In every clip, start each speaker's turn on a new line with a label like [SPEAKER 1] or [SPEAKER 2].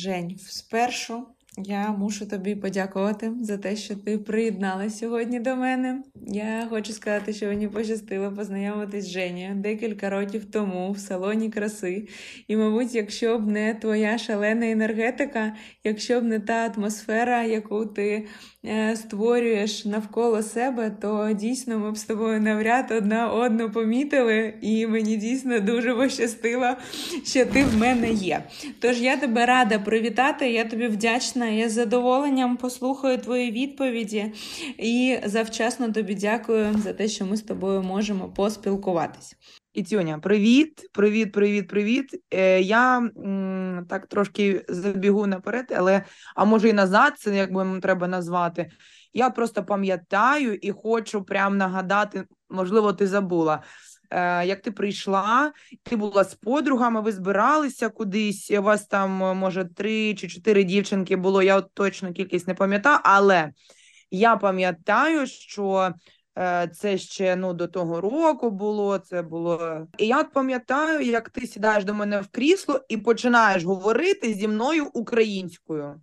[SPEAKER 1] Жень, спершу я мушу тобі подякувати за те, що ти приєдналась сьогодні до мене. Я хочу сказати, що мені пощастило познайомитись з Женєю декілька років тому в салоні краси. І, мабуть, якщо б не твоя шалена енергетика, якщо б не та атмосфера, яку ти е, створюєш навколо себе, то дійсно ми б з тобою навряд одна одну помітили, і мені дійсно дуже пощастило, що ти в мене є. Тож я тебе рада привітати, я тобі вдячна. Я з задоволенням послухаю твої відповіді і завчасно тобі дякую за те, що ми з тобою можемо поспілкуватись.
[SPEAKER 2] Ітюня, привіт, привіт, привіт, привіт. Е, я м, так трошки забігу наперед, але а може і назад, це як би треба назвати. Я просто пам'ятаю і хочу прям нагадати, можливо, ти забула. Е, як ти прийшла, ти була з подругами, ви збиралися кудись. У вас там, е, може, три чи чотири дівчинки було. Я от точно кількість не пам'ятаю, але я пам'ятаю, що е, це ще ну, до того року було. Це було. І я от пам'ятаю, як ти сідаєш до мене в крісло і починаєш говорити зі мною українською.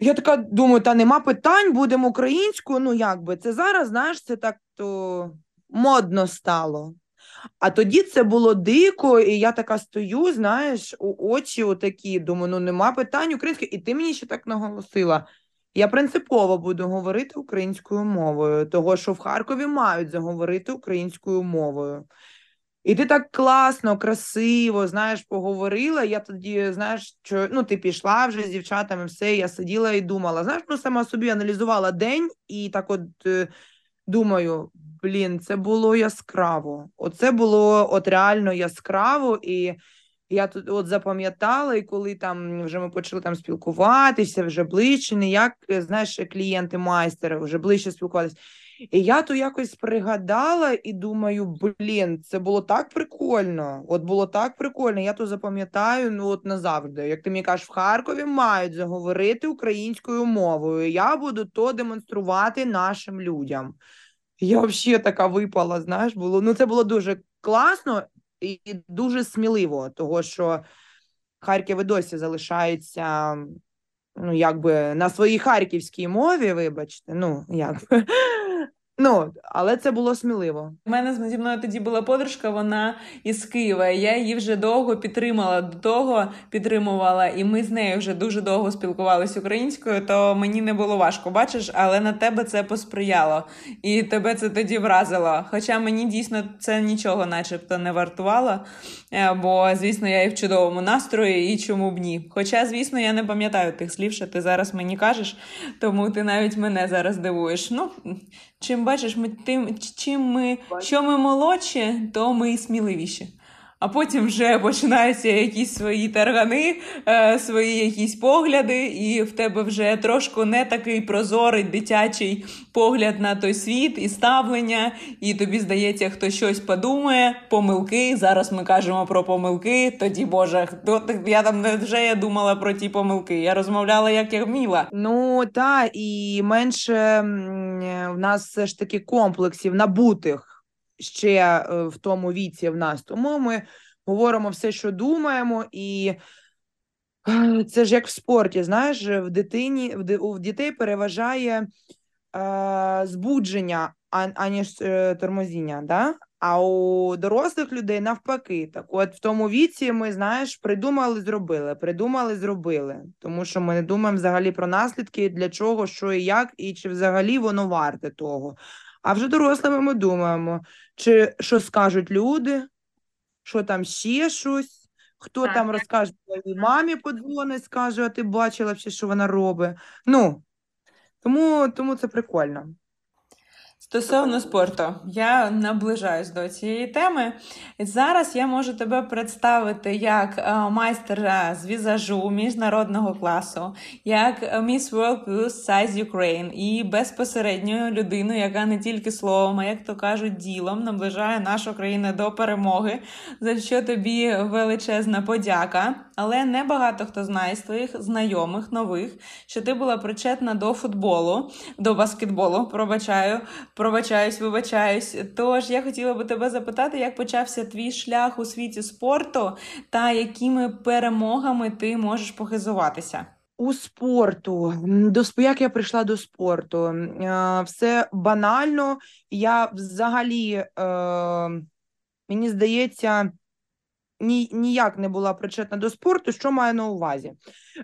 [SPEAKER 2] Я така думаю, та нема питань, будемо українською. Ну, як би, це зараз, знаєш, це так то модно стало. А тоді це було дико, і я така стою, знаєш, у очі отакі, думаю, ну нема питань української, і ти мені ще так наголосила. Я принципово буду говорити українською мовою, того що в Харкові мають заговорити українською мовою. І ти так класно, красиво, знаєш, поговорила. Я тоді, знаєш, що ну ти пішла вже з дівчатами, все, я сиділа і думала. Знаєш, ну сама собі аналізувала день і так от е, думаю, блін, це було яскраво. Оце було от реально яскраво, і я тут от запам'ятала, і коли там вже ми почали там спілкуватися, вже ближче, не як знаєш, клієнти майстери, вже ближче спілкуватися. І я то якось пригадала і думаю, блін, це було так прикольно. От було так прикольно. Я то запам'ятаю ну от назавжди. Як ти мені кажеш, в Харкові мають заговорити українською мовою. Я буду то демонструвати нашим людям. Я взагалі така випала, знаєш, було. Ну, це було дуже класно і дуже сміливо, того що Харків і досі залишається, ну, якби на своїй харківській мові, вибачте, ну, якби. Ну, але це було сміливо.
[SPEAKER 1] У мене зі мною тоді була подружка, вона із Києва. Я її вже довго підтримала до того, підтримувала, і ми з нею вже дуже довго спілкувалися українською, то мені не було важко, бачиш, але на тебе це посприяло, і тебе це тоді вразило. Хоча мені дійсно це нічого, начебто, не вартувало, е, бо, звісно, я і в чудовому настрої, і чому б ні. Хоча, звісно, я не пам'ятаю тих слів, що ти зараз мені кажеш, тому ти навіть мене зараз дивуєш. Ну, Чим бачиш, ми тим, чим ми, що ми молодші, то ми сміливіші. А потім вже починаються якісь свої таргани, е, свої якісь погляди, і в тебе вже трошки не такий прозорий дитячий погляд на той світ і ставлення, і тобі здається, хто щось подумає, помилки. Зараз ми кажемо про помилки. Тоді Боже, хто я там не вже я думала про ті помилки. Я розмовляла, як я вміла.
[SPEAKER 2] Ну та і менше в нас все ж таки комплексів набутих ще е, в тому віці в нас. Тому ми говоримо все, що думаємо, і е, це ж як в спорті, знаєш, в дитині в дітей переважає е, збудження, аніж е, тормозіння. Да? А у дорослих людей навпаки, так от в тому віці ми, знаєш, придумали, зробили, придумали, зробили. Тому що ми не думаємо взагалі про наслідки, для чого, що і як, і чи взагалі воно варте того. А вже дорослими ми думаємо, чи що скажуть люди, що там ще щось, хто так. там розкаже своїй мамі подзвонить, скаже, а ти бачила, що вона робить. Ну, тому, тому це прикольно.
[SPEAKER 1] Стосовно спорту, я наближаюсь до цієї теми. Зараз я можу тебе представити як е, майстера з візажу міжнародного класу, як Miss World Plus Size Ukraine і безпосередньо людину, яка не тільки словом, а як то кажуть, ділом наближає нашу країну до перемоги, за що тобі величезна подяка. Але не багато хто знає з твоїх знайомих нових, що ти була причетна до футболу, до баскетболу, пробачаю Пробачаюсь, вибачаюсь. Тож я хотіла би тебе запитати, як почався твій шлях у світі спорту та якими перемогами ти можеш похизуватися?
[SPEAKER 2] У спорту. До як я прийшла до спорту? Все банально. Я взагалі, е, мені здається, ні, ніяк не була причетна до спорту. Що маю на увазі?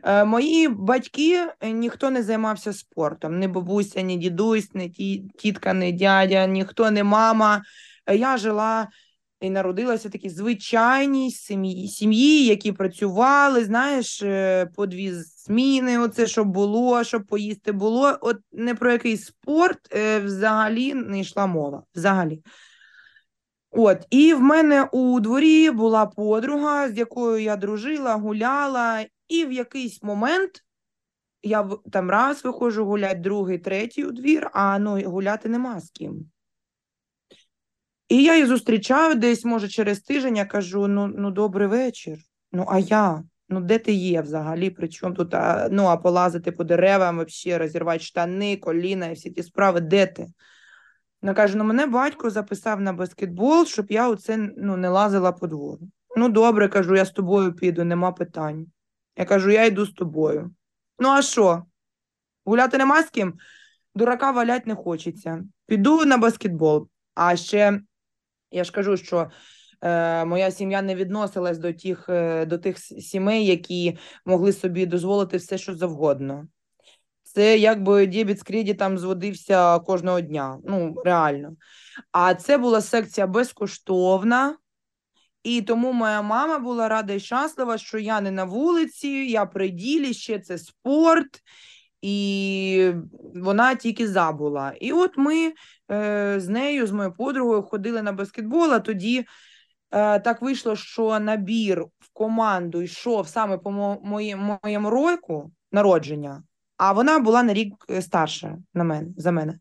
[SPEAKER 2] Е, Мої батьки е, ніхто не займався спортом. Ні бабуся, ні дідусь, ні тітка, ні дядя, ніхто не мама. Е, я жила і народилася в такій звичайній сім'ї, сім'ї, які працювали, знаєш, е, по дві зміни, оце щоб було, щоб поїсти було. От не про який спорт взагалі не йшла мова. Взагалі. От, і в мене у дворі була подруга, з якою я дружила, гуляла, і в якийсь момент я там раз виходжу гуляти, другий, третій у двір, а ну гуляти нема з ким. І я її зустрічаю десь, може, через тиждень я кажу: ну ну добрий вечір. Ну, а я? Ну, де ти є взагалі? Причому тут а, ну, а полазити по деревам, взагалі розірвати штани, коліна і всі ті справи, де ти? Вона каже: ну мене батько записав на баскетбол, щоб я оце ну, не лазила по двору. Ну, добре, кажу, я з тобою піду, нема питань. Я кажу, я йду з тобою. Ну, а що? Гуляти нема з ким? Дурака валять не хочеться. Піду на баскетбол. А ще я ж кажу, що е, моя сім'я не відносилась до тих, е, до тих сімей, які могли собі дозволити все, що завгодно. Це якби дебіт з кредитом зводився кожного дня. Ну, реально. А це була секція безкоштовна. І тому моя мама була рада і щаслива, що я не на вулиці, я при ділі, ще це спорт, і вона тільки забула. І от ми е, з нею, з моєю подругою, ходили на баскетбол, а тоді е, так вийшло, що набір в команду йшов саме по моєму року народження а вона була на рік е, старша на мене, за мене.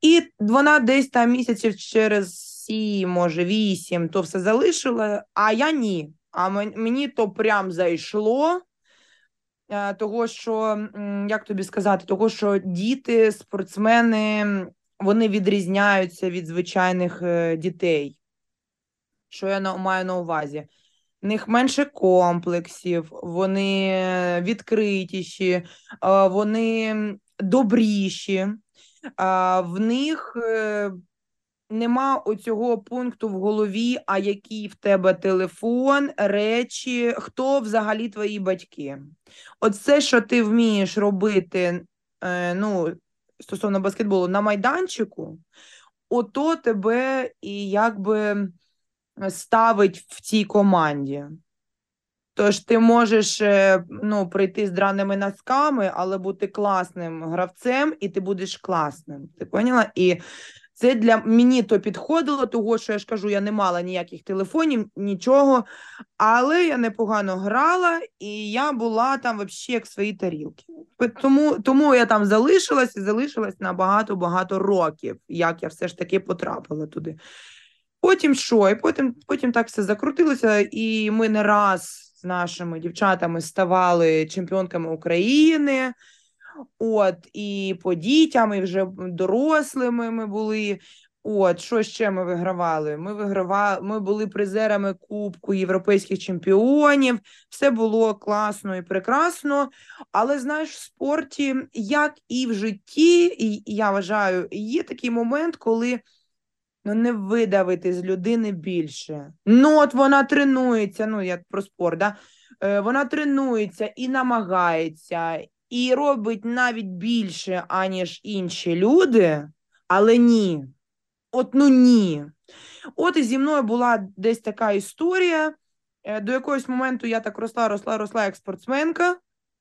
[SPEAKER 2] І вона десь там місяців через сім, може, вісім, то все залишила, а я ні. А мені то прям зайшло. Е, того, що, як тобі сказати, того, що діти, спортсмени, вони відрізняються від звичайних е, дітей. Що я маю на увазі? В них менше комплексів, вони відкритіші, вони добріші, в них е, нема оцього пункту в голові, а який в тебе телефон, речі, хто взагалі твої батьки. Оце, що ти вмієш робити е, ну, стосовно баскетболу на майданчику, ото тебе і якби ставить в цій команді. Тож ти можеш е, ну, прийти з драними носками, але бути класним гравцем, і ти будеш класним. Ти поняла? І це для мені то підходило, того що я ж кажу, я не мала ніяких телефонів, нічого, але я непогано грала, і я була там взагалі як свої тарілки. Тому тому я там залишилась і залишилась на багато-багато років, як я все ж таки потрапила туди. Потім що? І потім потім так все закрутилося, і ми не раз з нашими дівчатами ставали чемпіонками України. От, і по дітям, і вже дорослими ми були. От, що ще ми вигравали? Ми вигравали, ми були призерами Кубку європейських чемпіонів. Все було класно і прекрасно. Але знаєш, в спорті, як і в житті, і я вважаю, є такий момент, коли ну не видавити з людини більше. Ну, от вона тренується, ну як про спорт, да? Е, вона тренується і намагається, і робить навіть більше, аніж інші люди, але ні. От ну ні. От і зі мною була десь така історія. Е, до якогось моменту я так росла, росла, росла як спортсменка,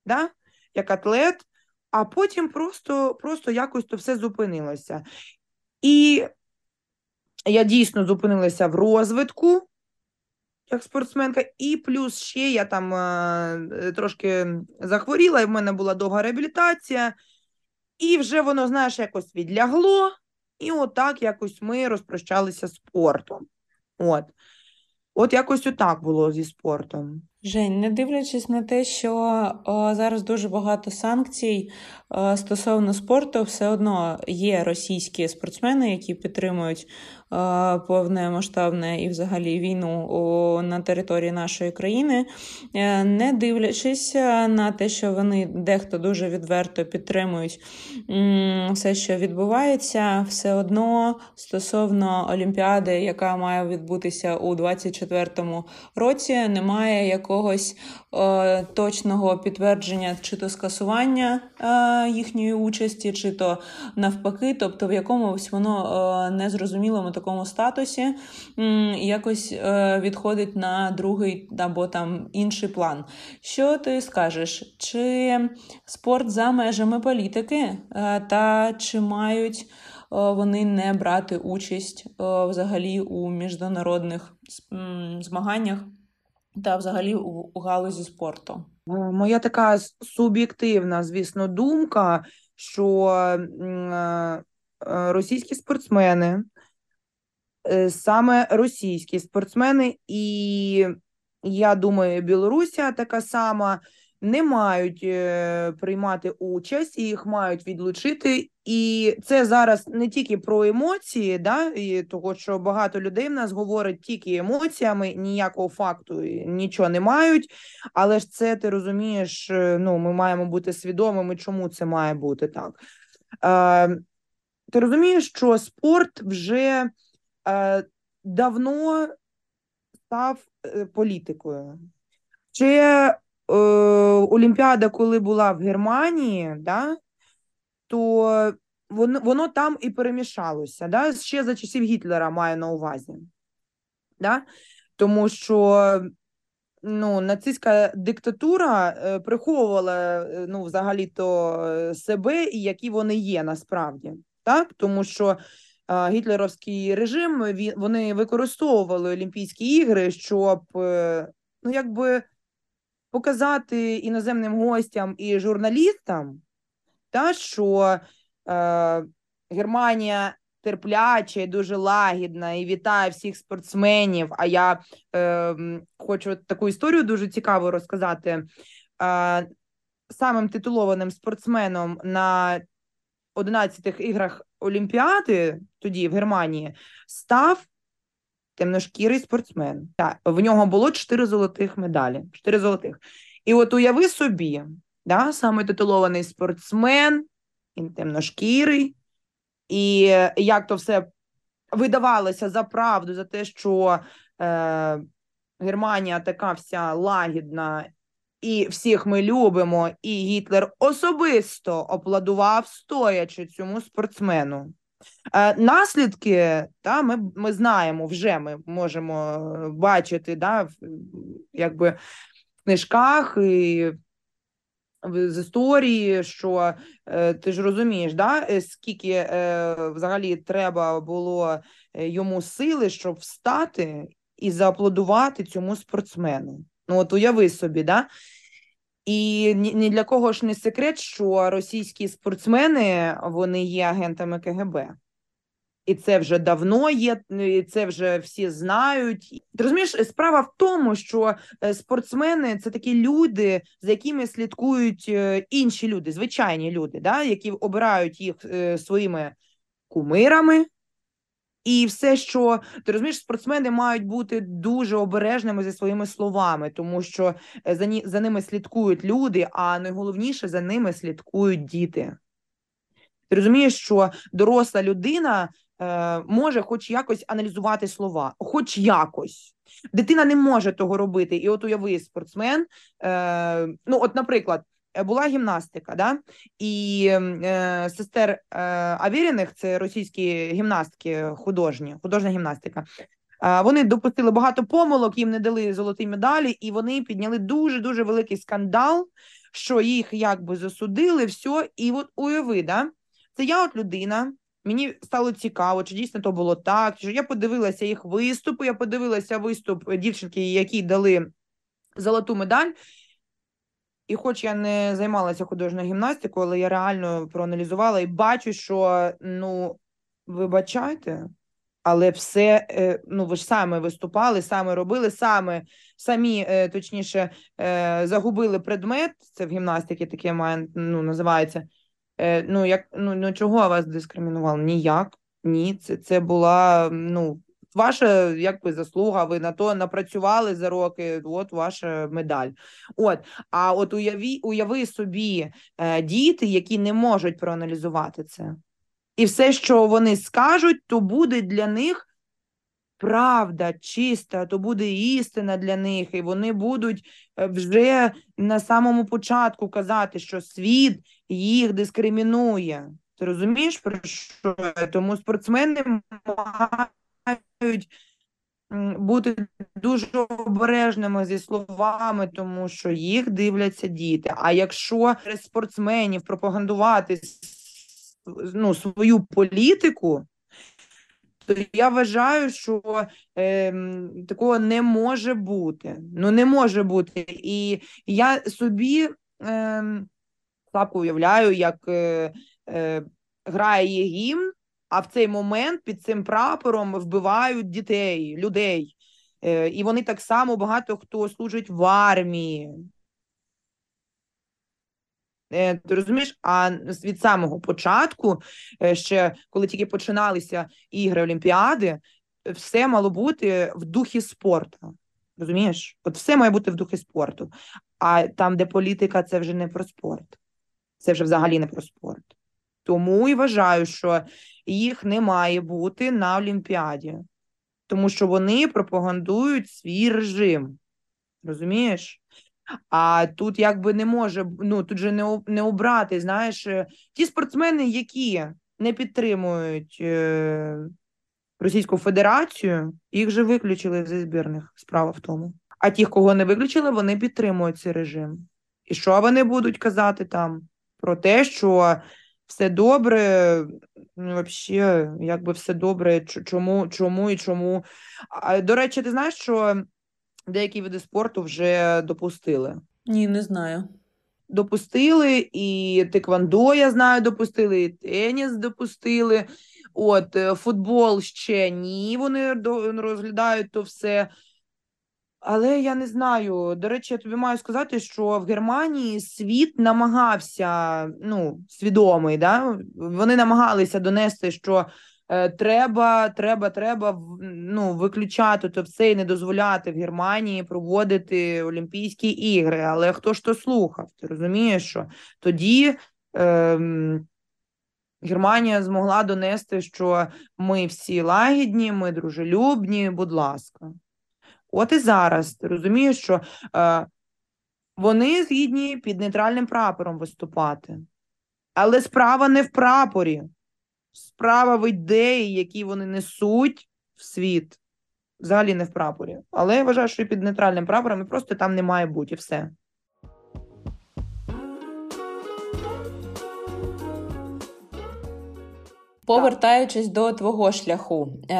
[SPEAKER 2] да? як атлет, а потім просто просто якось то все зупинилося. І я дійсно зупинилася в розвитку як спортсменка, і плюс ще я там е, трошки захворіла, і в мене була довга реабілітація, і вже воно, знаєш, якось відлягло, і отак якось ми розпрощалися спортом. От. От якось отак було зі спортом.
[SPEAKER 1] Жень, не дивлячись на те, що о, зараз дуже багато санкцій Стосовно спорту, все одно є російські спортсмени, які підтримують повномасштабне і взагалі війну на території нашої країни, е, не дивлячись на те, що вони дехто дуже відверто підтримують все, що відбувається, все одно стосовно Олімпіади, яка має відбутися у 2024 році, немає якогось е, точного підтвердження чи то скасування е, їхньої участі, чи то навпаки, тобто в якомусь воно незрозумілому такому статусі якось е, відходить на другий або там інший план. Що ти скажеш? Чи спорт за межами політики, е, та чи мають е, вони не брати участь взагалі у міжнародних змаганнях та взагалі у галузі спорту?
[SPEAKER 2] Моя така суб'єктивна, звісно, думка, що російські спортсмени Е, саме російські спортсмени, і я думаю, Білорусія така сама не мають е, приймати участь, їх мають відлучити. І це зараз не тільки про емоції, да, і того, що багато людей в нас говорять тільки емоціями, ніякого факту нічого не мають. Але ж це ти розумієш, е, ну ми маємо бути свідомими, чому це має бути так. Е, Ти розумієш, що спорт вже е, давно став е, політикою. Е, Олімпіада, коли була в Германії, да, то воно воно там і перемішалося. Да? Ще за часів Гітлера маю на увазі. Да? Тому що ну, нацистська диктатура е, приховувала е, ну, взагалі-то е, себе і які вони є насправді. Так? Тому що гітлерівський режим вони використовували Олімпійські ігри, щоб е, ну якби показати іноземним гостям і журналістам, та що е, Германія терпляча і дуже лагідна і вітає всіх спортсменів. А я е, хочу таку історію дуже цікаву розказати. Е, Самим титулованим спортсменом на 11 іграх Олімпіади тоді в Германії став темношкірий спортсмен. Так, в нього було 4 золотих медалі. 4 золотих. І от уяви собі, да, саме титулований спортсмен, він темношкірий, і як то все видавалося за правду, за те, що е, Германія така вся лагідна і всіх ми любимо, і Гітлер особисто опладував стоячи цьому спортсмену. Е, Наслідки та, ми ми знаємо вже, ми можемо бачити да, в, якби в книжках і з історії, що е, ти ж розумієш, да, е, скільки е, взагалі треба було е, йому сили, щоб встати і зааплодувати цьому спортсмену. Ну, от уяви собі, да? І ні для кого ж не секрет, що російські спортсмени вони є агентами КГБ. І це вже давно є, і це вже всі знають. Ти розумієш, справа в тому, що е, спортсмени це такі люди, за якими слідкують е, інші люди, звичайні люди, да, які обирають їх е, своїми кумирами, і все, що ти розумієш, спортсмени мають бути дуже обережними зі своїми словами, тому що е, за ні, за ними слідкують люди, а найголовніше за ними слідкують діти. Ти розумієш, що доросла людина е, може хоч якось аналізувати слова, хоч якось. Дитина не може того робити. І от уяви спортсмен. Е, Ну, от, наприклад. Е, була гімнастика, да? і е, сестер е, Авіріних, це російські гімнастки, художні, художня гімнастика. Е, вони допустили багато помилок, їм не дали золоті медалі, і вони підняли дуже дуже великий скандал, що їх якби засудили, все. І от уяви, да? це я от людина. Мені стало цікаво, чи дійсно то було так. Чи я подивилася їх виступи. Я подивилася виступ дівчинки, якій дали золоту медаль. І, хоч я не займалася художньою гімнастикою, але я реально проаналізувала і бачу, що ну вибачайте, але все, е, ну ви ж саме виступали, саме робили, саме самі, е, точніше, е, загубили предмет. Це в гімнастиці таке має ну, називається. Ну, як, ну, ну, чого вас дискримінували? Ніяк. Ні, це це була ну, ваша якби заслуга. Ви на то напрацювали за роки. От ваша медаль. От, а от уяві, уяви собі е, діти, які не можуть проаналізувати це. І все, що вони скажуть, то буде для них правда чиста, то буде істина для них, і вони будуть е, вже на самому початку казати, що світ їх дискримінує. Ти розумієш, про що? Тому спортсмени мають бути дуже обережними зі словами, тому що їх дивляться діти. А якщо спортсменів пропагандувати ну, свою політику, то я вважаю, що е, такого не може бути. Ну не може бути. І я собі е, слабко уявляю, як е, е, грає гімн, а в цей момент під цим прапором вбивають дітей, людей. Е, І вони так само багато хто служить в армії. Е, ти розумієш, а від самого початку, е, ще коли тільки починалися ігри Олімпіади, все мало бути в духі спорту. Розумієш? От все має бути в духі спорту. А там, де політика, це вже не про спорт, це вже взагалі не про спорт. Тому і вважаю, що їх не має бути на Олімпіаді, тому що вони пропагандують свій режим. Розумієш? А тут якби не може ну тут же не не обрати. Знаєш, е, ті спортсмени, які не підтримують е, Російську Федерацію, їх вже виключили зі збірних. Справа в тому. А ті, кого не виключили, вони підтримують цей режим. І що вони будуть казати там про те, що все добре, ну, взагалі, якби все добре, чому, чому і чому. А, До речі, ти знаєш, що деякі види спорту вже допустили.
[SPEAKER 1] Ні, не знаю.
[SPEAKER 2] Допустили, і Теквандо, я знаю, допустили, і теніс допустили. От е, футбол ще ні, вони розглядають то все. Але я не знаю. До речі, я тобі маю сказати, що в Германії світ намагався, ну, свідомий, да? вони намагалися донести, що Е, треба, треба, треба ну, виключати то все і не дозволяти в Германії проводити Олімпійські ігри. Але хто ж то слухав? Ти розумієш, що тоді е, Германія змогла донести, що ми всі лагідні, ми дружелюбні, будь ласка. От і зараз ти розумієш, що е, вони згідні під нейтральним прапором виступати. Але справа не в прапорі справа в ідеї, які вони несуть в світ, взагалі не в прапорі. Але я вважаю, що під нейтральним прапором і просто там не має бути і все.
[SPEAKER 1] Повертаючись до твого шляху, е,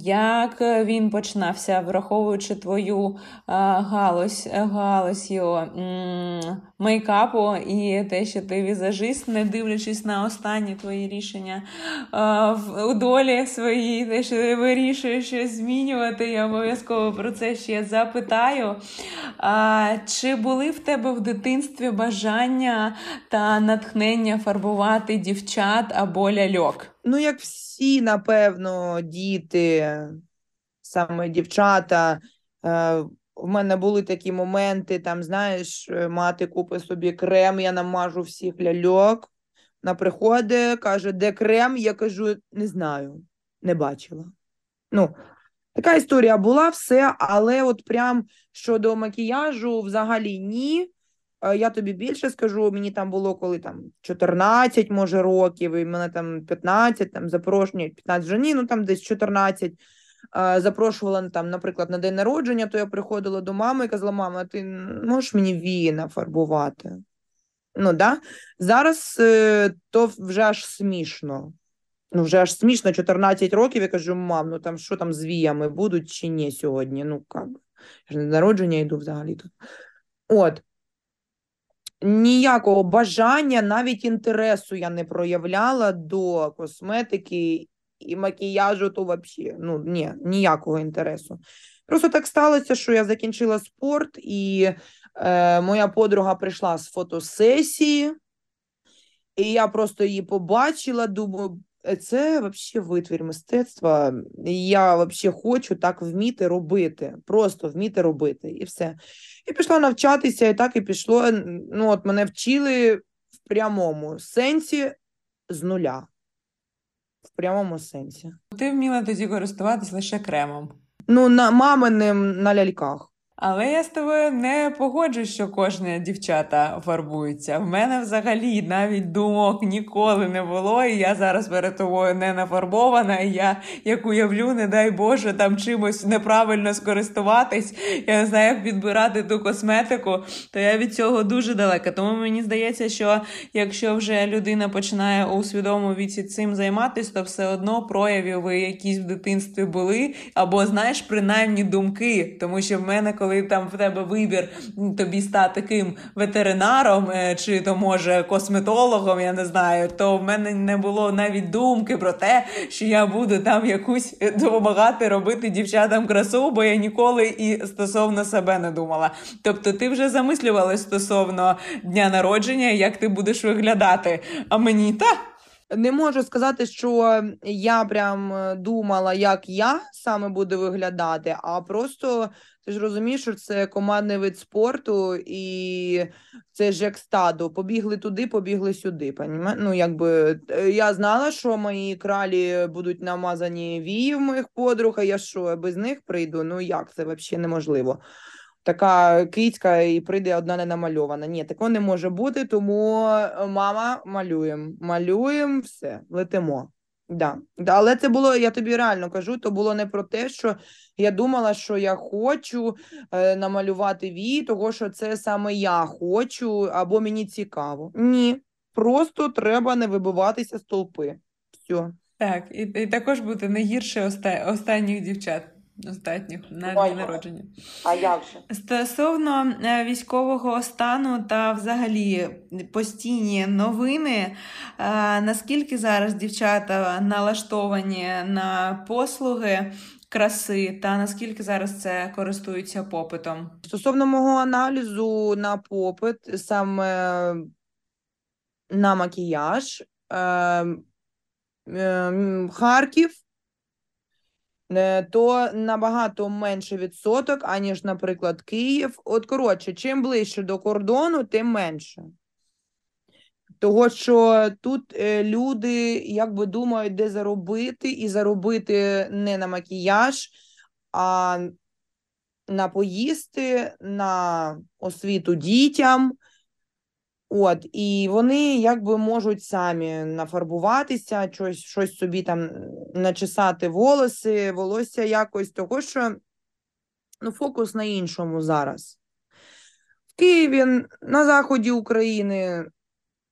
[SPEAKER 1] як він починався, враховуючи твою е, галузь галузь його мейкапу і те, що ти візажист, не дивлячись на останні твої рішення е, у долі своїй, те, що ти вирішуєш щось змінювати, я обов'язково про це ще запитаю. Чи були в тебе в дитинстві бажання та натхнення фарбувати дівчат або ляльок?
[SPEAKER 2] Ну, як всі, напевно, діти, саме дівчата. Е, в мене були такі моменти, там, знаєш, е, мати купить собі крем, я намажу всіх ляльок. Вона приходить, каже, де крем? Я кажу, не знаю, не бачила. Ну, Така історія була все, але от прям щодо макіяжу взагалі ні. Е, я тобі більше скажу, мені там було коли там 14, може, років, і мене там 15, там запрошення, 15 вже ні, ну там десь 14. Е, запрошувала там, наприклад, на день народження, то я приходила до мами і казала, мама, ти можеш мені вії нафарбувати? Ну, да? Зараз е, то вже аж смішно. Ну, вже аж смішно, 14 років я кажу, мам, ну там що там з віями будуть чи ні сьогодні? Ну, як? Я ж на народження йду взагалі-то. От ніякого бажання, навіть інтересу я не проявляла до косметики і макіяжу, то взагалі ну, ні, ніякого інтересу. Просто так сталося, що я закінчила спорт, і е, моя подруга прийшла з фотосесії. І я просто її побачила, думаю, «Е, це взагалі витвір мистецтва. Я взагалі хочу так вміти робити, просто вміти робити, і все. І пішла навчатися, і так і пішло. Ну, от мене вчили в прямому сенсі з нуля. В прямому сенсі.
[SPEAKER 1] Ти вміла тоді користуватись лише кремом.
[SPEAKER 2] Ну, на маминим на ляльках.
[SPEAKER 1] Але я з тобою не погоджуюсь, що кожне дівчата фарбується. В мене взагалі навіть думок ніколи не було, і я зараз перед тобою не нафарбована. І я як уявлю, не дай Боже, там чимось неправильно скористуватись. Я не знаю, як підбирати ту косметику, то я від цього дуже далека. Тому мені здається, що якщо вже людина починає у свідомому віці цим займатися, то все одно проявів якісь в дитинстві були, або знаєш, принаймні думки, тому що в мене коли там в тебе вибір тобі стати таким ветеринаром е, чи то може косметологом, я не знаю, то в мене не було навіть думки про те, що я буду там якусь допомагати робити дівчатам красу, бо я ніколи і стосовно себе не думала. Тобто, ти вже замислювалась стосовно дня народження, як ти будеш виглядати. А мені та.
[SPEAKER 2] Не можу сказати, що я прям е, думала, як я саме буду виглядати, а просто ти ж розумієш, що це командний вид спорту, і це ж як стадо. Побігли туди, побігли сюди. Понімає? Ну, якби е, я знала, що мої кралі будуть намазані вії в моїх подруг, а я що, без них прийду? Ну як це взагалі неможливо? Така кицька і прийде одна не намальована. Ні, такого не може бути, тому е, мама малюємо. Малюємо все, летимо. Да. да, Але це було, я тобі реально кажу, то було не про те, що я думала, що я хочу е, намалювати вій, того що це саме я хочу, або мені цікаво. Ні, просто треба не вибиватися з толпи. Все.
[SPEAKER 1] Так, і, і також бути не гірше оста... останніх дівчат. Остатніх на дні народження.
[SPEAKER 2] А як же?
[SPEAKER 1] Стосовно е, військового стану та взагалі постійні новини, е, наскільки зараз дівчата налаштовані на послуги краси, та наскільки зараз це користується попитом?
[SPEAKER 2] Стосовно мого аналізу на попит, саме на макіяж, е, е, Харків. Е, то набагато менше відсоток, аніж, наприклад, Київ. От, коротше, чим ближче до кордону, тим менше. Того, що тут е, люди якби думають, де заробити, і заробити не на макіяж, а на поїсти, на освіту дітям. От, і вони якби можуть самі нафарбуватися, щось щось собі там начесати волоси, волосся якось, того що ну, фокус на іншому зараз. В Києві, на заході України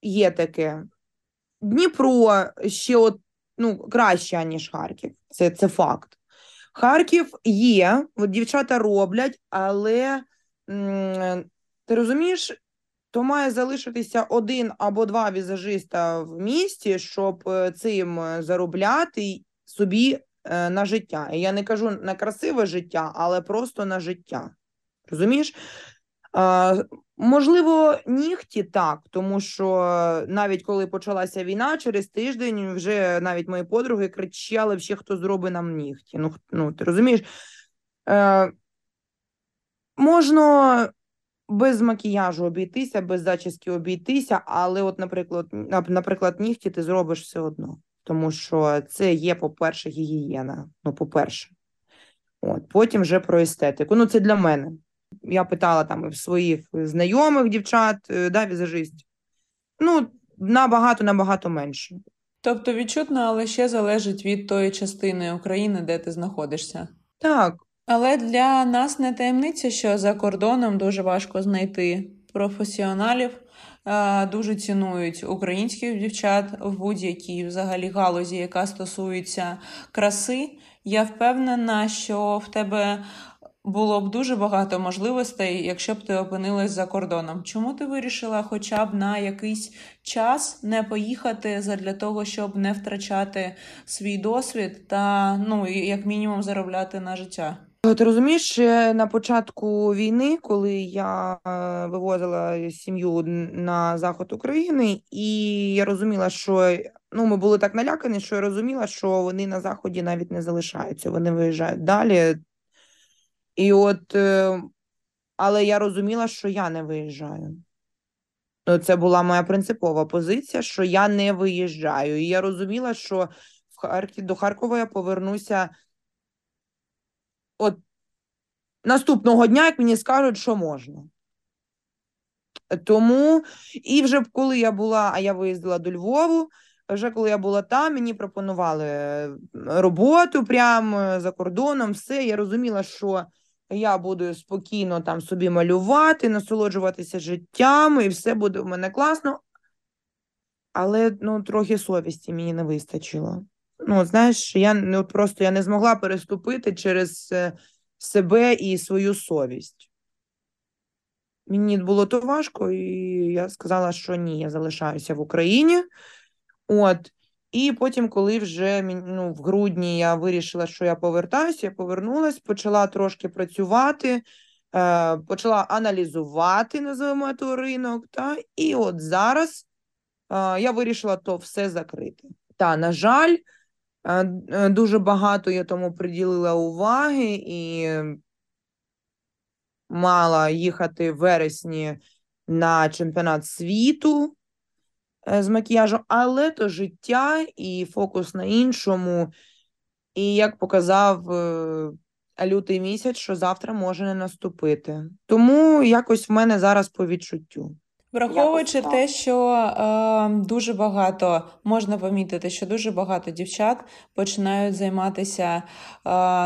[SPEAKER 2] є таке. Дніпро ще от, ну, краще, ніж Харків. Це, Це факт. Харків є, от дівчата роблять, але ти розумієш то має залишитися один або два візажиста в місті, щоб е, цим е, заробляти собі е, на життя. І я не кажу на красиве життя, але просто на життя. Розумієш? Можливо, нігті так, тому що навіть коли почалася війна, через тиждень вже навіть мої подруги кричали, ще хто зробить нам нігті. Ну, ну ти розумієш? Е, Можна без макіяжу обійтися, без зачіски обійтися, але, от, наприклад, наприклад, нігті ти зробиш все одно, тому що це є, по-перше, гігієна. Ну, по-перше, От, потім вже про естетику. Ну, це для мене. Я питала там в своїх знайомих дівчат, е, да, візажистів. Ну, набагато набагато менше.
[SPEAKER 1] Тобто відчутно, але ще залежить від тої частини України, де ти знаходишся.
[SPEAKER 2] Так,
[SPEAKER 1] але для нас не таємниця, що за кордоном дуже важко знайти професіоналів. Дуже цінують українських дівчат в будь-якій взагалі галузі, яка стосується краси. Я впевнена, що в тебе було б дуже багато можливостей, якщо б ти опинилась за кордоном. Чому ти вирішила, хоча б на якийсь час не поїхати для того, щоб не втрачати свій досвід та ну як мінімум заробляти на життя?
[SPEAKER 2] Ти розумієш, на початку війни, коли я е, вивозила сім'ю на заход України, і я розуміла, що ну, ми були так налякані, що я розуміла, що вони на заході навіть не залишаються, вони виїжджають далі. І от, е, але я розуміла, що я не виїжджаю. Ну, Це була моя принципова позиція, що я не виїжджаю. І я розуміла, що в Харків до Харкова я повернуся от наступного дня, як мені скажуть, що можна. Тому, і вже коли я була, а я виїздила до Львову, вже коли я була там, мені пропонували роботу прямо за кордоном, все. Я розуміла, що я буду спокійно там собі малювати, насолоджуватися життям, і все буде в мене класно. Але ну, трохи совісті мені не вистачило. Ну, знаєш, я ну, просто я не змогла переступити через е, себе і свою совість. Мені було то важко, і я сказала, що ні, я залишаюся в Україні. От. І потім, коли вже ну, в грудні я вирішила, що я повертаюся, я повернулася, почала трошки працювати, е, почала аналізувати, називаємо то ринок. Та? І от зараз е, я вирішила то все закрити. Та, на жаль, дуже багато я тому приділила уваги і мала їхати в вересні на чемпіонат світу. Е, з макіяжем, але то життя і фокус на іншому. І як показав е, лютий місяць, що завтра може не наступити. Тому якось в мене зараз по відчуттю.
[SPEAKER 1] Враховуючи те, що е, дуже багато можна помітити, що дуже багато дівчат починають займатися е,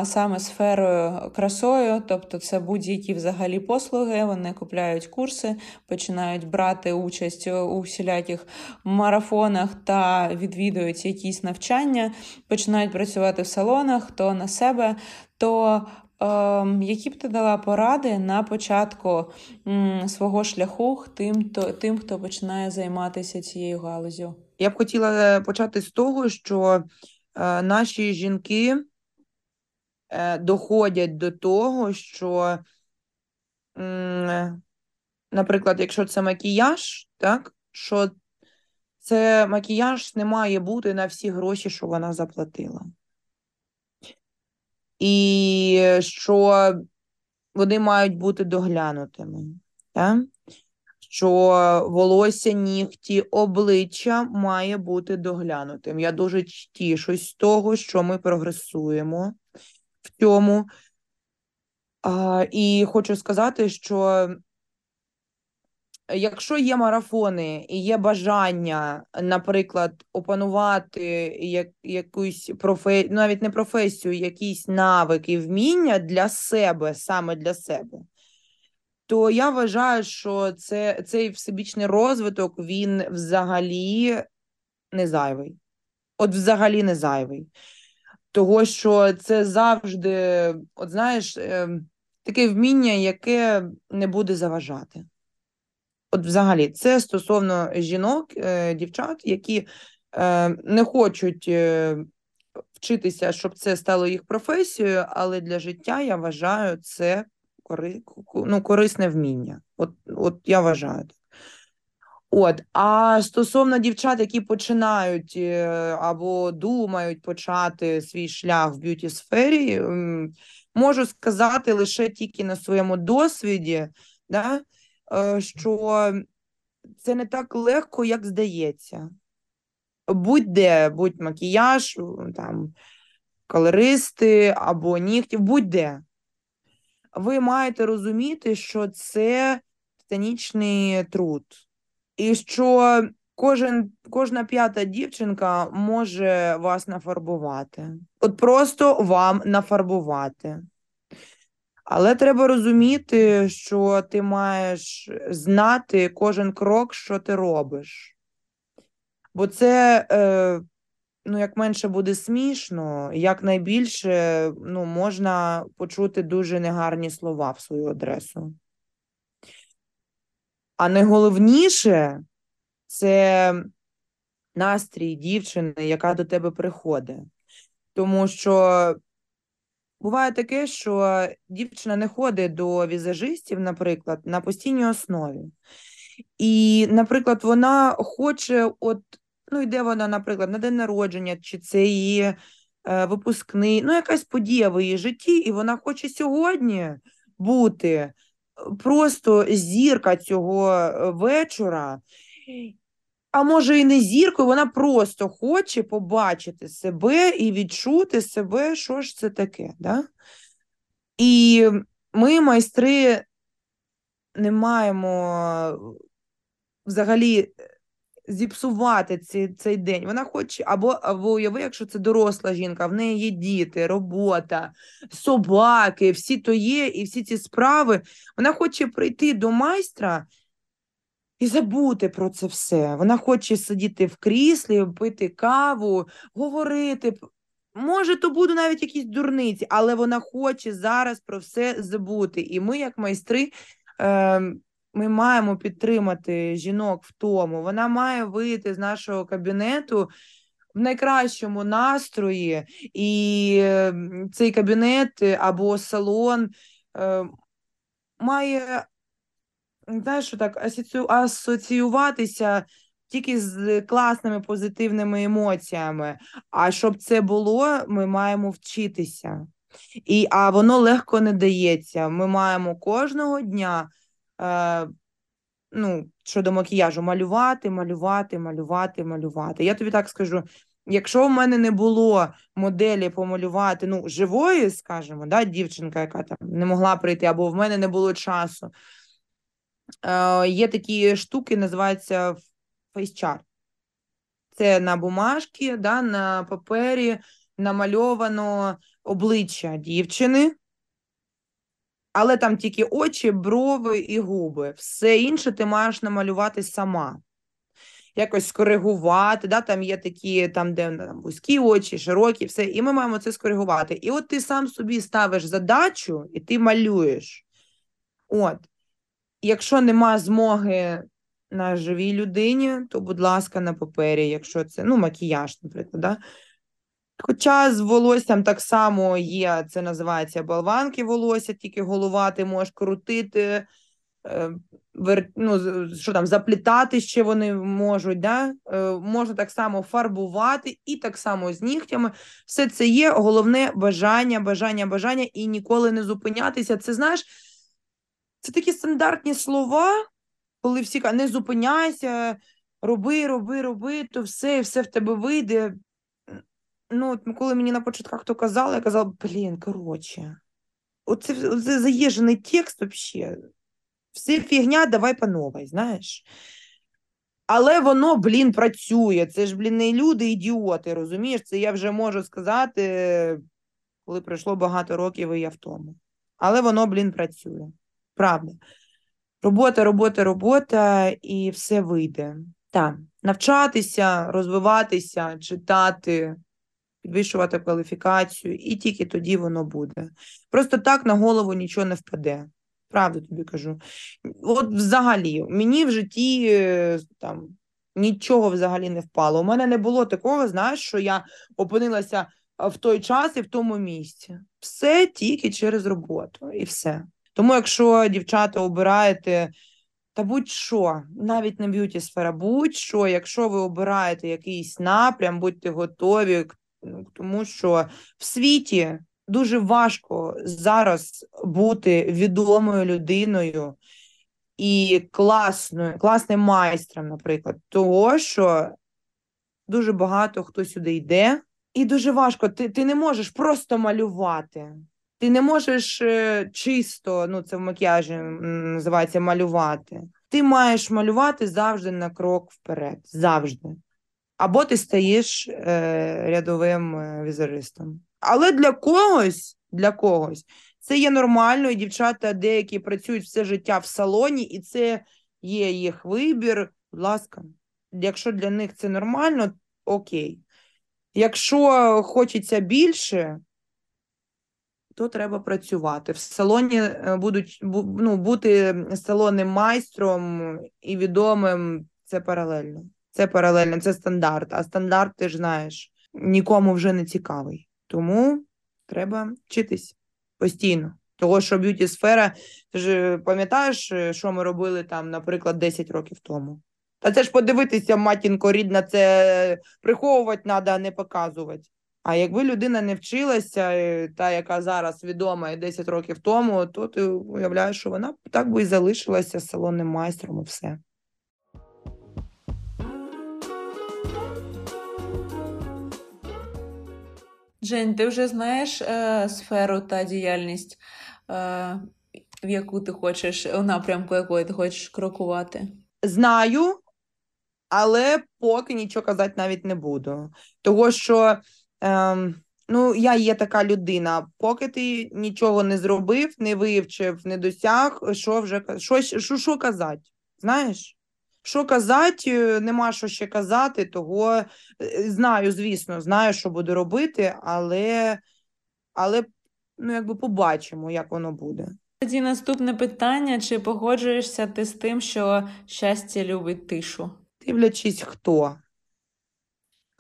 [SPEAKER 1] саме сферою красою, тобто це будь-які взагалі послуги. Вони купляють курси, починають брати участь у всіляких марафонах та відвідують якісь навчання, починають працювати в салонах то на себе. То які б ти дала поради на початку свого шляху тим, то, тим, хто починає займатися цією галузю?
[SPEAKER 2] Я б хотіла е, почати з того, що е, наші жінки е, доходять до того, що, наприклад, якщо це макіяж, так, що це макіяж не має бути на всі гроші, що вона заплатила і що вони мають бути доглянутими. Так? Що волосся, нігті, обличчя має бути доглянутим. Я дуже тішусь з того, що ми прогресуємо в цьому. А, І хочу сказати, що Якщо є марафони і є бажання, наприклад, опанувати як, якусь професію, навіть не професію, якісь навики, вміння для себе, саме для себе, то я вважаю, що це, цей всебічний розвиток він взагалі не зайвий. От взагалі не зайвий. Того, що це завжди, от знаєш, ем, таке вміння, яке не буде заважати. От, взагалі, це стосовно жінок, е, дівчат, які е, не хочуть е, вчитися, щоб це стало їх професією, але для життя я вважаю це кори... ну, корисне вміння. От, От я вважаю так. От, а стосовно дівчат, які починають або думають почати свій шлях в beauty сфері, можу сказати лише тільки на своєму досвіді. Да? Е, що це не так легко, як здається. Будь-де, будь макіяж, там, колористи або нігті, будь-де. Ви маєте розуміти, що це титанічний труд, і що кожен, кожна п'ята дівчинка може вас нафарбувати. От просто вам нафарбувати. Але треба розуміти, що ти маєш знати кожен крок, що ти робиш. Бо це, е, ну, як менше буде смішно, як найбільше ну, можна почути дуже негарні слова в свою адресу. А найголовніше це настрій дівчини, яка до тебе приходить. Тому що Буває таке, що дівчина не ходить до візажистів, наприклад, на постійній основі. І, наприклад, вона хоче, от, ну, йде вона, наприклад, на день народження, чи це її е, випускний, ну, якась подія в її житті, і вона хоче сьогодні бути просто зірка цього е, вечора. А може, і не зіркою, вона просто хоче побачити себе і відчути себе, що ж це таке. Да? І ми, майстри, не маємо взагалі зіпсувати цей цей день. Вона хоче, або або уяви, якщо це доросла жінка, в неї є діти, робота, собаки, всі то є, і всі ці справи. Вона хоче прийти до майстра і забути про це все. Вона хоче сидіти в кріслі, пити каву, говорити. Може, то будуть навіть якісь дурниці, але вона хоче зараз про все забути. І ми, як майстри, е, ми маємо підтримати жінок в тому. Вона має вийти з нашого кабінету в найкращому настрої, і ем, цей кабінет або салон е, має знаєш, що так асоціюватися тільки з класними позитивними емоціями. А щоб це було, ми маємо вчитися. І, А воно легко не дається. Ми маємо кожного дня, е, ну, щодо макіяжу, малювати, малювати, малювати, малювати. Я тобі так скажу. Якщо в мене не було моделі помалювати, ну, живої, скажімо, да, дівчинка, яка там не могла прийти, або в мене не було часу, Є такі штуки, називаються фейсчарт. Це на бумажці, да, на папері намальовано обличчя дівчини, але там тільки очі, брови і губи. Все інше ти маєш намалювати сама. Якось скоригувати, да, там є такі, там, де там, вузькі очі, широкі, все, і ми маємо це скоригувати. І от ти сам собі ставиш задачу, і ти малюєш. От. Якщо нема змоги на живій людині, то, будь ласка, на папері, якщо це ну, макіяж, наприклад. Да? Хоча з волоссям так само є, це називається болванки волосся, тільки голова ти можеш крутити, е, вер, ну, що там, заплітати ще вони можуть. Да? Е, можна так само фарбувати і так само з нігтями. Все це є. Головне бажання, бажання, бажання і ніколи не зупинятися. Це знаєш. Це такі стандартні слова, коли всі кажуть, не зупиняйся, роби, роби, роби, то все, і все в тебе вийде. Ну, от коли мені на початках то казали, я казала, блін, коротше, оце, оце заїжджений текст взагалі. Все фігня, давай по новій, знаєш. Але воно, блін, працює. Це ж, блін, не люди, ідіоти, розумієш? Це я вже можу сказати, коли пройшло багато років і я в тому. Але воно, блін, працює. Правда. Робота, робота, робота, і все вийде. Так, навчатися, розвиватися, читати, підвищувати кваліфікацію, і тільки тоді воно буде. Просто так на голову нічого не впаде. Правду тобі кажу. От взагалі, мені в житті е, там нічого взагалі не впало. У мене не було такого, знаєш, що я опинилася в той час і в тому місці. Все тільки через роботу, і все. Тому, якщо дівчата обираєте, та будь-що, навіть не beauty сфера, будь-що, якщо ви обираєте якийсь напрям, будьте готові, ну, тому що в світі дуже важко зараз бути відомою людиною і класною, класним майстром, наприклад, того, що дуже багато хто сюди йде, і дуже важко. Ти, Ти не можеш просто малювати. Ти не можеш е, чисто, ну це в макіяжі називається малювати. Ти маєш малювати завжди на крок вперед. Завжди. Або ти стаєш е, рядовим е, візажистом. Але для когось, для когось це є нормально, і дівчата деякі працюють все життя в салоні, і це є їх вибір. Будь ласка, якщо для них це нормально, окей. Якщо хочеться більше то треба працювати. В салоні е, будуть ну, бути салонним майстром і відомим це паралельно. Це паралельно, це стандарт. А стандарт, ти ж знаєш, нікому вже не цікавий. Тому треба вчитись постійно. Того, що beauty сфера, ти ж пам'ятаєш, е, що ми робили там, наприклад, 10 років тому? Та це ж подивитися, матінко рідна, це приховувати треба, а не показувати. А якби людина не вчилася, е, та, яка зараз відома і 10 років тому, то ти уявляєш, що вона так би і залишилася салонним майстром і все.
[SPEAKER 1] Жень, ти вже знаєш е, сферу та діяльність, е, в яку ти хочеш, у напрямку якої ти хочеш крокувати?
[SPEAKER 2] Знаю, але поки нічого казати навіть не буду. Того що ем, ну, я є така людина, поки ти нічого не зробив, не вивчив, не досяг, що вже що, що, що казати? Знаєш? Що казати, нема що ще казати, того е, знаю, звісно, знаю, що буду робити, але, але ну, якби побачимо, як воно буде.
[SPEAKER 1] Тоді наступне питання: чи погоджуєшся ти з тим, що щастя любить тишу?
[SPEAKER 2] Дивлячись, хто.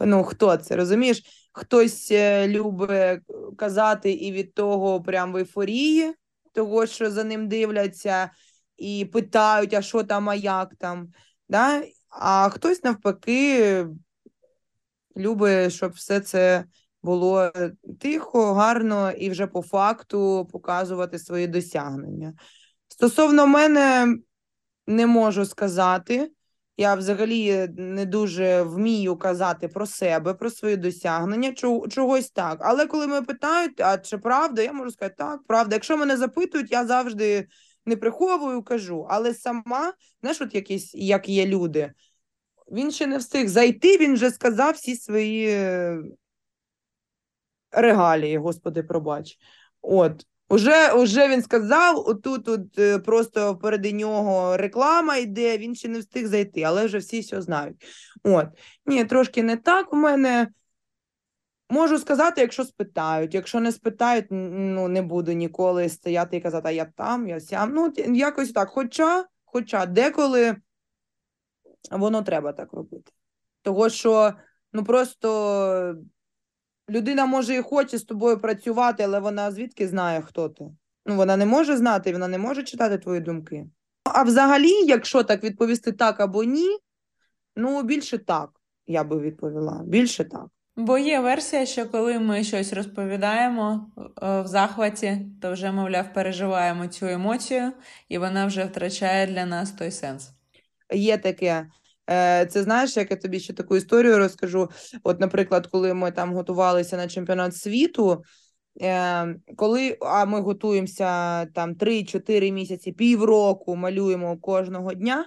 [SPEAKER 2] Ну, хто це, розумієш? Хтось е, любить казати і від того прям в ейфорії, того, що за ним дивляться і питають, а що там, а як там. Да? А хтось навпаки любить, щоб все це було тихо, гарно і вже по факту показувати свої досягнення. Стосовно мене, не можу сказати. Я взагалі не дуже вмію казати про себе, про свої досягнення, чогось так. Але коли мене питають, а чи правда, я можу сказати, так, правда. Якщо мене запитують, я завжди не приховую, кажу. Але сама, знаєш, от якісь, як є люди, він ще не встиг зайти, він вже сказав всі свої е, регалії, господи, пробач. От. Уже, уже він сказав, отут тут е, просто впереди нього реклама йде, він ще не встиг зайти, але вже всі все знають. От. Ні, трошки не так у мене. Можу сказати, якщо спитають. Якщо не спитають, ну не буду ніколи стояти і казати, а я там, я сям. Ну, якось так. Хоча, хоча деколи воно треба так робити. Того, що ну просто людина може і хоче з тобою працювати, але вона звідки знає, хто ти? Ну, вона не може знати, вона не може читати твої думки. А взагалі, якщо так відповісти так або ні, ну більше так, я би відповіла. Більше так.
[SPEAKER 1] Бо є версія, що коли ми щось розповідаємо е, в захваті, то вже, мовляв, переживаємо цю емоцію, і вона вже втрачає для нас той сенс.
[SPEAKER 2] Є таке. Е, Це знаєш, як я тобі ще таку історію розкажу. От, наприклад, коли ми там готувалися на чемпіонат світу, е, коли а ми готуємося там 3-4 місяці, півроку малюємо кожного дня.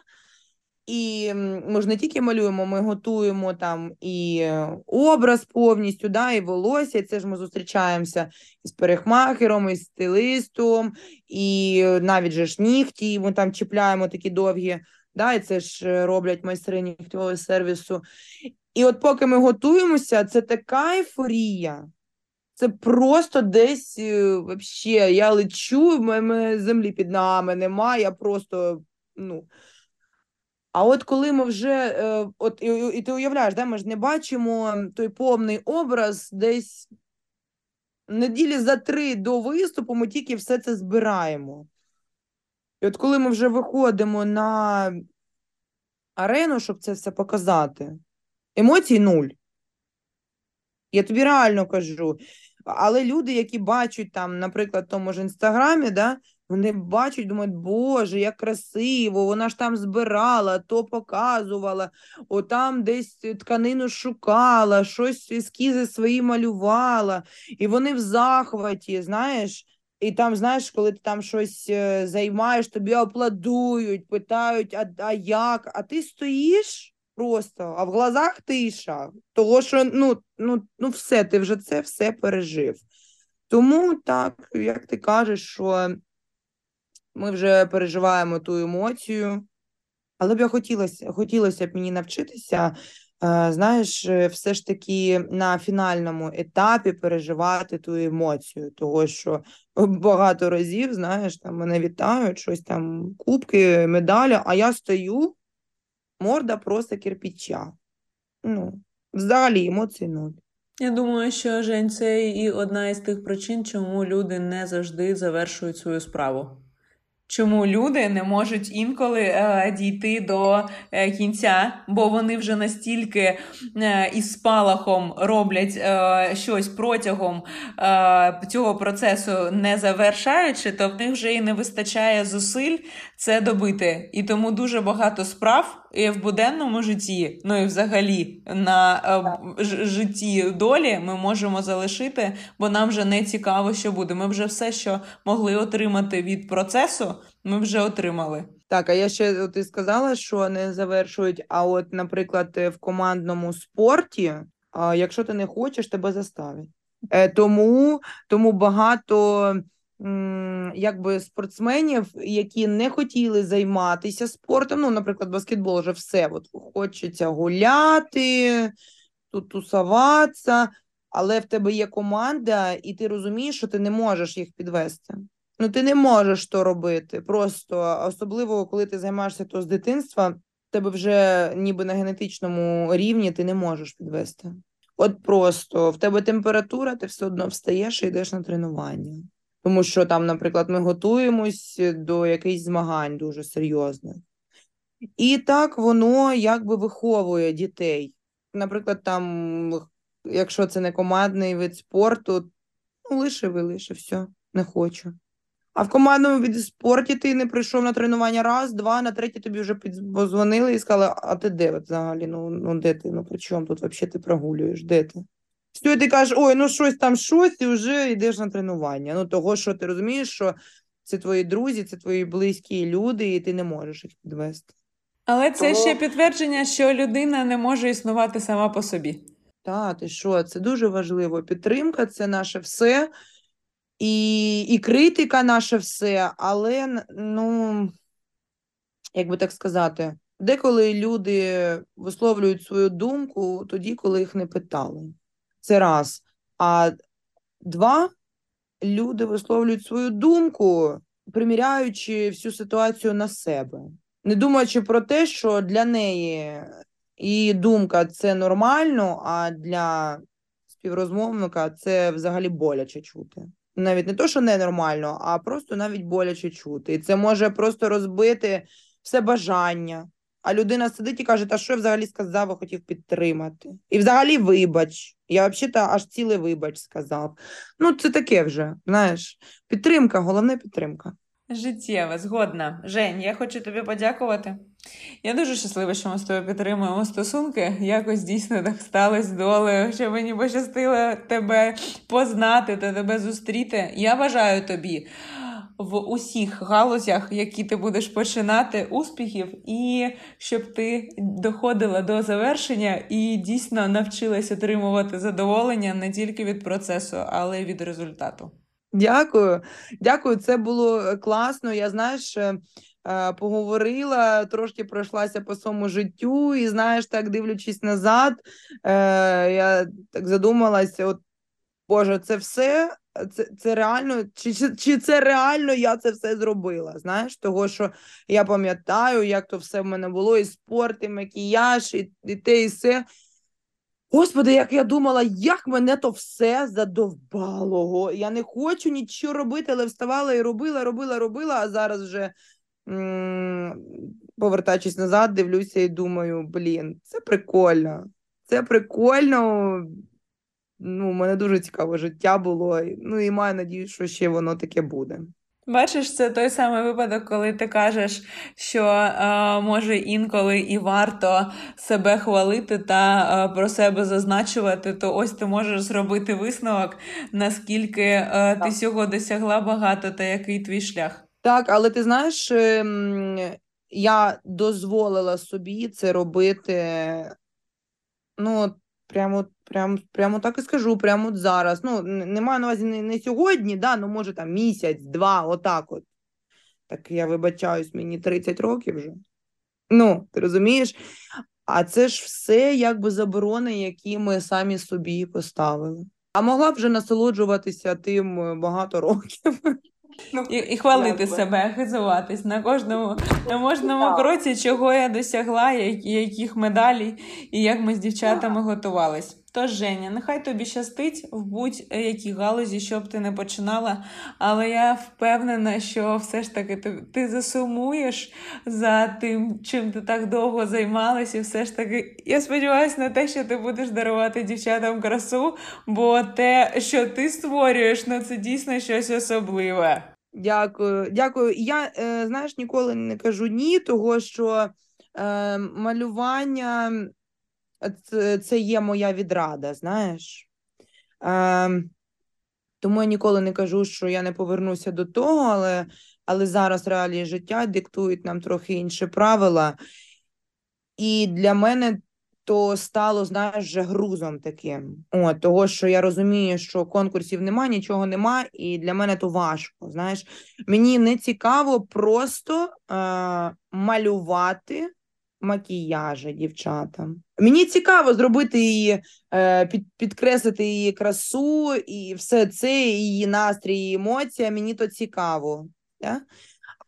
[SPEAKER 2] І ми ж не тільки малюємо, ми готуємо там і образ повністю, да, і волосся. Це ж ми зустрічаємося із перехмахером, із стилистом, і е, навіть же ж нігті, ми там чіпляємо такі довгі. Да, і це ж е, роблять майстри нігтєвого сервісу. І от поки ми готуємося, це така ейфорія. Це просто десь е, вообще, я лечу, мене землі під ногами немає, я просто, ну. А от коли ми вже, е, от і і ти уявляєш, да, ми ж не бачимо той повний образ десь неділі за три до виступу, ми тільки все це збираємо. І от коли ми вже виходимо на арену, щоб це все показати, емоцій нуль. Я тобі реально кажу. Але люди, які бачать там, наприклад, в тому ж інстаграмі, да, вони бачать, думають, Боже, як красиво, вона ж там збирала, то показувала, о, там десь тканину шукала, щось ескізи свої малювала, і вони в захваті, знаєш. І там, знаєш, коли ти там щось е, займаєш, тобі аплодують, питають, а, а як? А ти стоїш просто, а в глазах тиша. Того, що ну, ну, ну все, ти вже це все пережив. Тому так, як ти кажеш, що ми вже переживаємо ту емоцію. Але б я хотілося, хотілося б мені навчитися, е, знаєш, е, все ж таки на фінальному етапі переживати ту емоцію, того що багато разів, знаєш, там мене вітають, щось там, кубки, медалі, а я стою, морда просто кирпича. Ну, взагалі емоцій нуль.
[SPEAKER 1] Я думаю, що Жень, і одна із тих причин, чому люди не завжди завершують свою справу. Чому люди не можуть інколи е, дійти до е, кінця, бо вони вже настільки е, із спалахом роблять е, щось протягом е, цього процесу, не завершаючи, то в них вже і не вистачає зусиль це добити. І тому дуже багато справ і в буденному житті, ну і взагалі на е, ж- житті долі ми можемо залишити, бо нам вже не цікаво, що буде. Ми вже все, що могли отримати від процесу, ми вже отримали.
[SPEAKER 2] Так, а я ще ти сказала, що не завершують. А от, наприклад, е, в командному спорті, а, якщо ти не хочеш, тебе заставлять. Е, тому, тому багато якби спортсменів, які не хотіли займатися спортом. Ну, наприклад, баскетбол вже все. От хочеться гуляти, тут тусуватися, але в тебе є команда, і ти розумієш, що ти не можеш їх підвести. Ну, ти не можеш то робити. Просто особливо, коли ти займаєшся то з дитинства, в тебе вже ніби на генетичному рівні ти не можеш підвести. От просто в тебе температура, ти все одно встаєш і йдеш на тренування. Тому що там, наприклад, ми готуємось до якихось змагань дуже серйозних. І так воно якби виховує дітей. Наприклад, там, якщо це не командний вид спорту, ну лиши лише, все, не хочу. А в командному виді спорті ти не прийшов на тренування раз, два, на третє тобі вже позвонили і сказали, а ти де взагалі? Ну, ну де ти? Ну при чому тут взагалі ти прогулюєш? Де ти? Все, ти кажеш, ой, ну щось там, щось, і вже йдеш на тренування. Ну, того, що ти розумієш, що це твої друзі, це твої близькі люди, і ти не можеш їх підвести.
[SPEAKER 1] Але це
[SPEAKER 2] Тому-
[SPEAKER 1] ще підтвердження, що людина не може існувати сама по собі.
[SPEAKER 2] Та, ти що, це дуже важливо. Підтримка це наше все, і, і критика наше все, але ну, як би так сказати, деколи люди висловлюють свою думку тоді, коли їх не питали. Це раз. А два, люди висловлюють свою думку, приміряючи всю ситуацію на себе, не думаючи про те, що для неї її думка це нормально, а для співрозмовника це взагалі боляче чути. Навіть не то, що ненормально, а просто навіть боляче чути. І це може просто розбити все бажання. А людина сидить і каже, та що я взагалі сказав, а хотів підтримати. І взагалі вибач. Я взагалі аж цілий вибач сказав. Ну, це таке вже, знаєш. Підтримка, головне підтримка.
[SPEAKER 1] Життєва, згодна. Жень, я хочу тобі подякувати. Я дуже щаслива, що ми з тобою підтримуємо стосунки. Якось дійсно так сталося долею, що мені пощастило тебе познати та тебе зустріти. Я бажаю тобі в усіх галузях, які ти будеш починати, успіхів, і щоб ти доходила до завершення і дійсно навчилась отримувати задоволення не тільки від процесу, але й від результату.
[SPEAKER 2] Дякую, дякую. Це було е, класно. Я знаєш, е, е, поговорила, трошки пройшлася по своєму життю, і знаєш, так дивлячись назад, я так задумалася: от Боже, це все. Це, це реально, чи, чи, чи це реально я це все зробила? Знаєш, того, що я пам'ятаю, як то все в мене було, і спорт, і макіяж, і, і те, і все. Господи, як я думала, як мене то все задовбало. Я не хочу нічого робити, але вставала і робила, робила, робила, а зараз вже, повертаючись назад, дивлюся і думаю, блін, це прикольно. Це прикольно. Ну, у мене дуже цікаве життя було. Ну і маю надію, що ще воно таке буде.
[SPEAKER 1] Бачиш, це той самий випадок, коли ти кажеш, що е, може інколи і варто себе хвалити та е, про себе зазначувати, то ось ти можеш зробити висновок, наскільки е, ти
[SPEAKER 2] Так.
[SPEAKER 1] всього досягла багато та який твій шлях.
[SPEAKER 2] Так, але ти знаєш, ем, я дозволила собі це робити. Ну, прямо, прямо, прямо так і скажу, прямо от зараз. Ну, н- не маю на увазі не, не сьогодні, да, ну може там місяць, два, отак от. Так я вибачаюсь, мені 30 років вже. Ну, ти розумієш? А це ж все якби заборони, які ми самі собі поставили. А могла б вже насолоджуватися тим е, багато років. Ну,
[SPEAKER 1] І, і хвалити
[SPEAKER 2] якби.
[SPEAKER 1] себе, хизуватись на кожному, на кожному кроці, чого я досягла, яких медалей, і як ми з дівчатами готувались. Тож, Женя, нехай тобі щастить в будь-якій галузі, що б ти не починала, але я впевнена, що все ж таки ти, ти засумуєш за тим, чим ти так довго займалась, і все ж таки я сподіваюся на те, що ти будеш дарувати дівчатам красу, бо те, що ти створюєш, ну це дійсно щось особливе.
[SPEAKER 2] Дякую, дякую. Я, е, знаєш, ніколи не кажу ні, того що е, малювання це, є моя відрада, знаєш. Е, тому я ніколи не кажу, що я не повернуся до того, але, але зараз реалії життя диктують нам трохи інші правила. І для мене то стало, знаєш, вже грузом таким. От, того, що я розумію, що конкурсів нема, нічого нема, і для мене то важко. Знаєш, мені не цікаво просто е, малювати макіяжі дівчатам. Мені цікаво зробити її, е, під, підкреслити її красу і все це, її настрій, її емоція. Мені то цікаво. Да?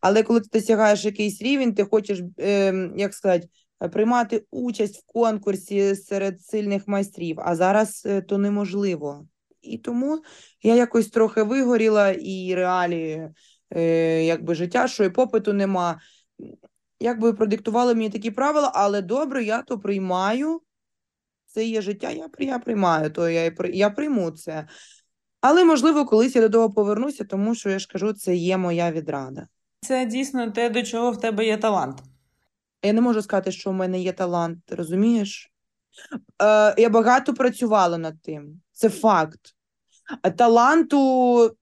[SPEAKER 2] Але коли ти досягаєш якийсь рівень, ти хочеш, е, як сказати, приймати участь в конкурсі серед сильних майстрів, а зараз е, то неможливо. І тому я якось трохи вигоріла і реалії е, якби життя, що і попиту нема. Якби продиктували мені такі правила, але добре, я то приймаю. Це є життя, я я приймаю, то я я прийму це. Але, можливо, колись я до того повернуся, тому що я ж кажу, це є моя відрада.
[SPEAKER 1] Це дійсно те, до чого в тебе є талант.
[SPEAKER 2] Я не можу сказати, що в мене є талант, розумієш? Е, Я багато працювала над тим. Це факт. А таланту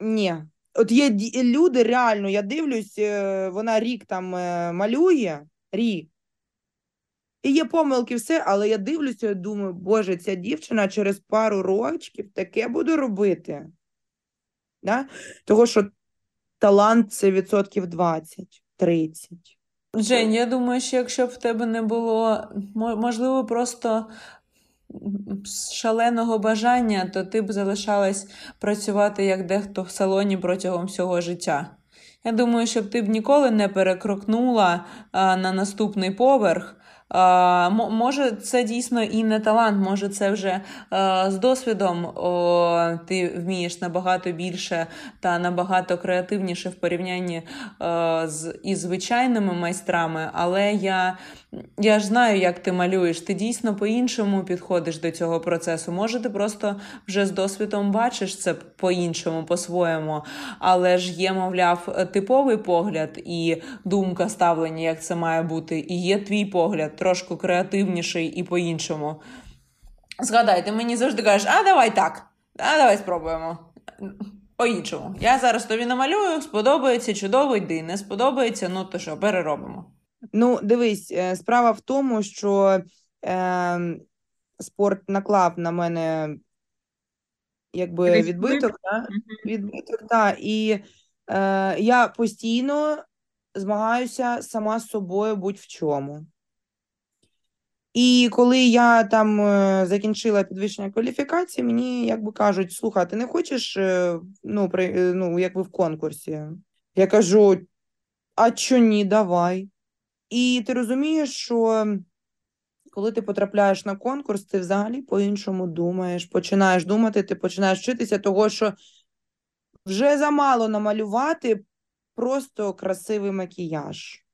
[SPEAKER 2] ні. От є люди, реально, я дивлюсь, е, вона рік там е, малює, рік. І є помилки, все, але я дивлюся і думаю, Боже, ця дівчина через пару років таке буде робити. Да? Того, що талант це відсотків 20-30.
[SPEAKER 1] Жень, я думаю, що якщо б в тебе не було, можливо, просто шаленого бажання, то ти б залишалась працювати як дехто в салоні протягом всього життя. Я думаю, щоб ти б ніколи не перекрокнула а, на наступний поверх. А, Може, це дійсно і не талант, може, це вже з досвідом ти вмієш набагато більше та набагато креативніше в порівнянні з із звичайними майстрами, але я я ж знаю, як ти малюєш. Ти дійсно по-іншому підходиш до цього процесу. Може, ти просто вже з досвідом бачиш це по-іншому, по-своєму, але ж є, мовляв, типовий погляд і думка ставлення, як це має бути, і є твій погляд, трошки креативніший і по-іншому. Згадай, ти мені завжди кажеш, а давай так, а давай спробуємо. По-іншому. Я зараз тобі намалюю, сподобається, чудово, йди. Не сподобається, ну то що, переробимо.
[SPEAKER 2] Ну, дивись, е, справа в тому, що е, спорт наклав на мене якби відбиток, да? відбиток, да, і е, я постійно змагаюся сама з собою будь-в чому. І коли я там е, закінчила підвищення кваліфікації, мені якби кажуть: слухай, ти не хочеш е, ну, при, ну, якби в конкурсі? Я кажу: а чо ні, давай. І ти розумієш, що коли ти потрапляєш на конкурс, ти взагалі по-іншому думаєш, починаєш думати, ти починаєш вчитися, того що вже замало намалювати просто красивий макіяж.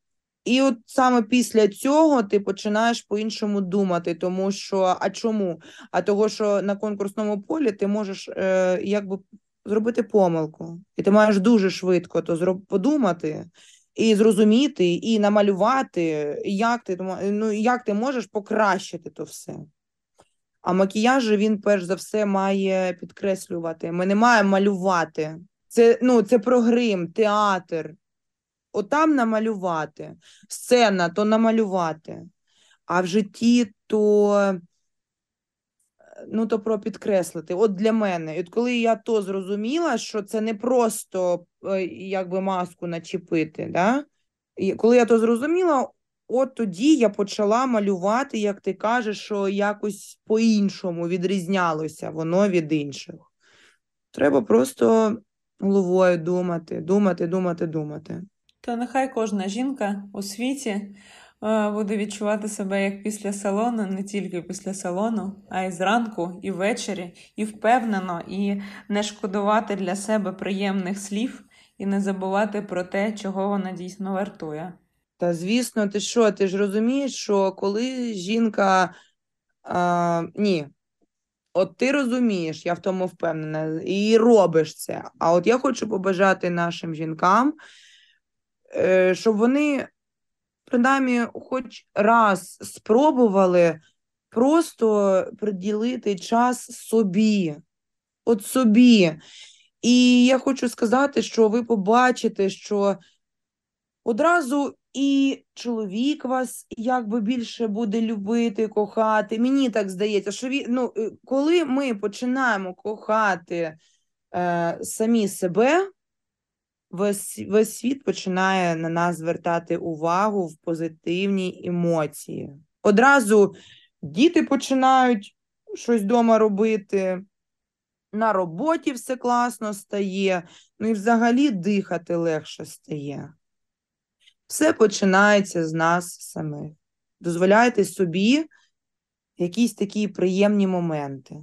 [SPEAKER 2] І от саме після цього ти починаєш по-іншому думати, тому що а чому? А того, що на конкурсному полі ти можеш е, якби зробити помилку, і ти маєш дуже швидко то зроб... подумати і зрозуміти, і намалювати, як ти ну, як ти можеш покращити то все. А макіяж він, перш за все, має підкреслювати. Ми не маємо малювати. Це ну, це про грим, театр. Отам намалювати. Сцена то намалювати. А в житті то ну, то про підкреслити. От для мене. І от коли я то зрозуміла, що це не просто е, якби маску начепити, да? І коли я то зрозуміла, от тоді я почала малювати, як ти кажеш, що якось по-іншому відрізнялося воно від інших. Треба просто головою думати, думати, думати, думати.
[SPEAKER 1] То нехай кожна жінка у світі е, буде відчувати себе як після салону, не тільки після салону, а й зранку, і ввечері, і впевнено, і не шкодувати для себе приємних слів, і не забувати про те, чого вона дійсно вартує.
[SPEAKER 2] Та звісно, ти що, ти ж розумієш, що коли жінка. А, ні, от ти розумієш, я в тому впевнена, і робиш це. А от я хочу побажати нашим жінкам, е, щоб вони, принаймні, хоч раз спробували просто приділити час собі. От собі. І я хочу сказати, що ви побачите, що одразу і чоловік вас якби більше буде любити, кохати. Мені так здається, що він, ну, е, коли ми починаємо кохати е, самі себе, весь, світ починає на нас звертати увагу в позитивні емоції. Одразу діти починають щось вдома робити. На роботі все класно стає, ну і взагалі дихати легше стає. Все починається з нас самих. Дозволяйте собі якісь такі приємні моменти.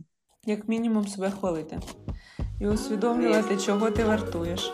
[SPEAKER 1] Як мінімум себе хвалити. І усвідомлювати, чого ти вартуєш.